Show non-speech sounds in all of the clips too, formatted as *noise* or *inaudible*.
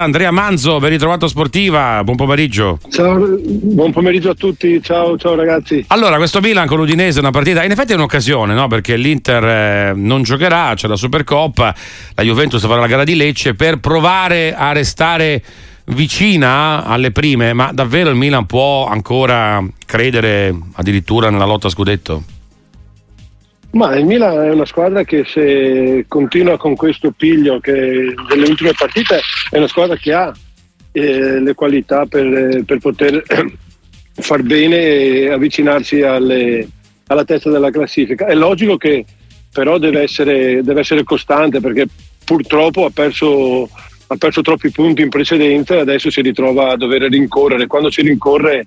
Andrea Manzo, ben ritrovato Sportiva, buon pomeriggio. Ciao, buon pomeriggio a tutti, ciao, ciao ragazzi. Allora, questo Milan con l'Udinese è una partita, in effetti è un'occasione, no? perché l'Inter eh, non giocherà, c'è la Supercoppa, la Juventus farà la gara di Lecce per provare a restare vicina alle prime, ma davvero il Milan può ancora credere addirittura nella lotta a scudetto? Ma il Milan è una squadra che se continua con questo piglio che delle ultime partite è una squadra che ha eh, le qualità per, per poter *clears throat* far bene e avvicinarsi alle, alla testa della classifica. È logico che però deve essere, deve essere costante perché purtroppo ha perso, ha perso troppi punti in precedenza e adesso si ritrova a dover rincorrere. Quando si rincorre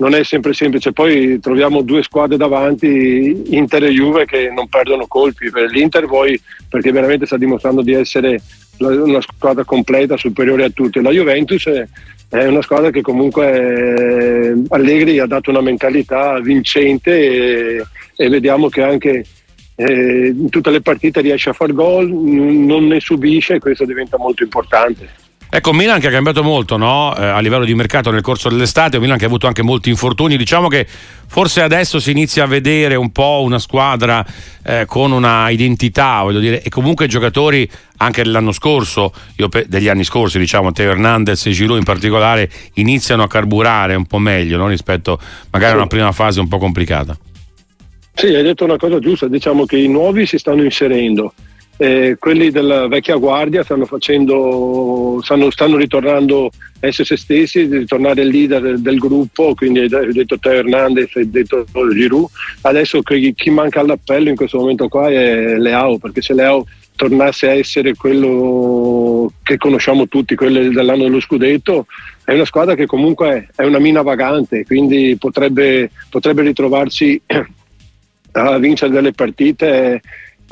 non è sempre semplice. Poi troviamo due squadre davanti, Inter e Juve, che non perdono colpi. Per l'Inter poi perché veramente sta dimostrando di essere una squadra completa, superiore a tutti. La Juventus è una squadra che comunque Allegri ha dato una mentalità vincente e, e vediamo che anche eh, in tutte le partite riesce a far gol, non ne subisce e questo diventa molto importante. Ecco, Milan che ha cambiato molto no? eh, a livello di mercato nel corso dell'estate, Milan che ha avuto anche molti infortuni, diciamo che forse adesso si inizia a vedere un po' una squadra eh, con una identità, voglio dire, e comunque i giocatori anche dell'anno scorso, pe- degli anni scorsi, diciamo, Teo Hernandez e Giroud in particolare, iniziano a carburare un po' meglio no? rispetto magari a una prima fase un po' complicata. Sì, hai detto una cosa giusta, diciamo che i nuovi si stanno inserendo eh, quelli della vecchia guardia stanno, facendo, stanno, stanno ritornando a essere se stessi, ritornare il leader del gruppo, quindi hai detto Teo Hernandez, hai detto Giroud. Adesso chi manca all'appello in questo momento qua è Leao, perché se Leao tornasse a essere quello che conosciamo tutti, quello dell'anno dello scudetto, è una squadra che comunque è una mina vagante, quindi potrebbe, potrebbe ritrovarsi *clears throat* a vincere delle partite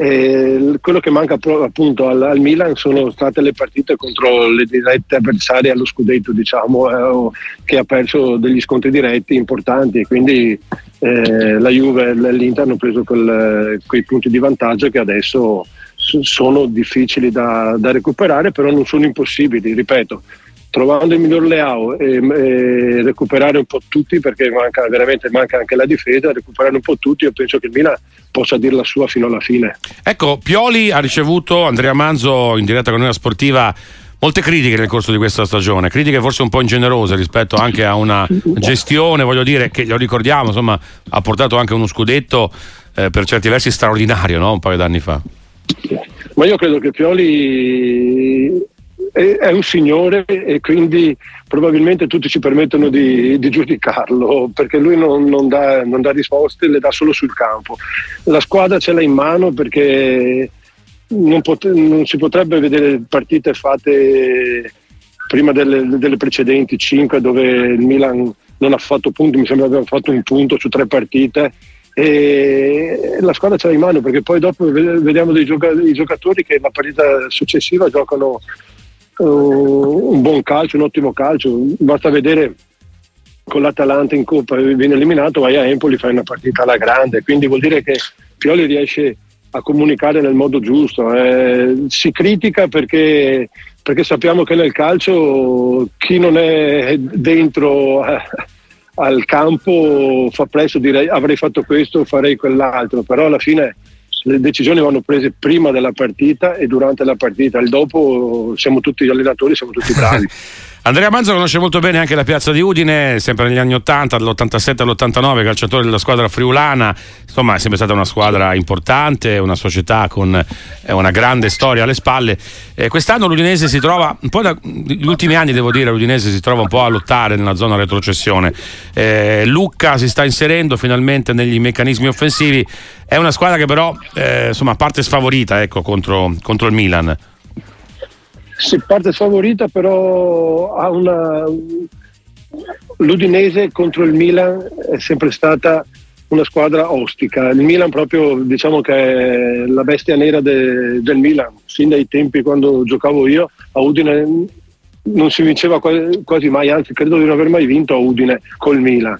eh, quello che manca appunto al, al, Milan sono state le partite contro le dirette avversarie allo scudetto, diciamo, eh, che ha perso degli scontri diretti importanti. Quindi eh, la Juve e l'Inter hanno preso quel, quei punti di vantaggio che adesso sono difficili da, da recuperare, però non sono impossibili, ripeto trovando il miglior Leao e, e, recuperare un po' tutti perché manca, veramente manca anche la difesa, recuperare un po' tutti, io penso che il Milan possa dire la sua fino alla fine. Ecco, Pioli ha ricevuto Andrea Manzo in diretta con noi sportiva molte critiche nel corso di questa stagione, critiche forse un po' ingenerose rispetto anche a una gestione, voglio dire, che lo ricordiamo, insomma, ha portato anche uno scudetto eh, per certi versi straordinario, no? un paio d'anni fa. Ma io credo che Pioli è un signore e quindi probabilmente tutti ci permettono di, di giudicarlo perché lui non, non, dà, non, dà, risposte, le dà solo sul campo. La squadra ce l'ha in mano perché non, pot- non si potrebbe vedere partite fatte prima delle, delle, precedenti 5 dove il Milan non ha fatto punti, mi sembra aver fatto un punto su tre partite e la squadra ce l'ha in mano perché poi dopo vediamo dei giocatori che la partita successiva giocano un buon calcio, un ottimo calcio. Basta vedere con l'Atalanta in Coppa viene eliminato, vai a Empoli, fai una partita alla grande. Quindi vuol dire che Pioli riesce a comunicare nel modo giusto. Eh, si critica perché, perché, sappiamo che nel calcio chi non è dentro eh, al campo fa presto dire avrei fatto questo, farei quell'altro, però alla fine le decisioni vanno prese prima della partita e durante la partita, il dopo siamo tutti allenatori, siamo tutti bravi. *laughs* Andrea Manzo conosce molto bene anche la piazza di Udine, sempre negli anni 80, dall'87 all'89, calciatore della squadra friulana, insomma è sempre stata una squadra importante, una società con eh, una grande storia alle spalle. Eh, quest'anno l'Udinese si trova, un po' negli ultimi anni devo dire, l'Udinese si trova un po' a lottare nella zona retrocessione. Eh, Lucca si sta inserendo finalmente negli meccanismi offensivi, è una squadra che però eh, insomma parte sfavorita ecco, contro, contro il Milan. Si parte sfavorita, però ha una. L'Udinese contro il Milan è sempre stata una squadra ostica. Il Milan proprio diciamo che è la bestia nera de, del Milan, sin dai tempi quando giocavo io a Udine non si vinceva quasi mai, anzi credo di non aver mai vinto a Udine col Milan.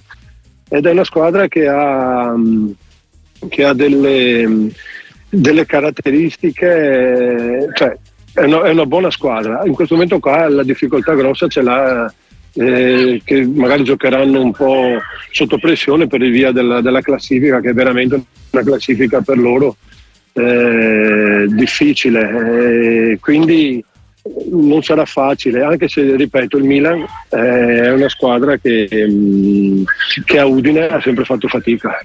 Ed è una squadra che ha, che ha delle, delle caratteristiche, cioè è una, è una, buona squadra. In questo momento qua la difficoltà grossa ce l'ha eh, che magari giocheranno un po' sotto pressione per via della, della classifica, che è veramente una classifica per loro eh, difficile. Eh, quindi non sarà facile, anche se ripeto il Milan è una squadra che, mm, che a Udine ha sempre fatto fatica.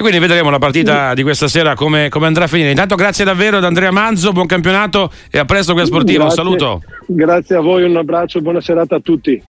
E quindi vedremo la partita di questa sera come, come, andrà a finire. Intanto grazie davvero ad Andrea Manzo, buon campionato e a presto qui a Sportivo. Grazie, un saluto. Grazie a voi, un abbraccio, buona serata a tutti.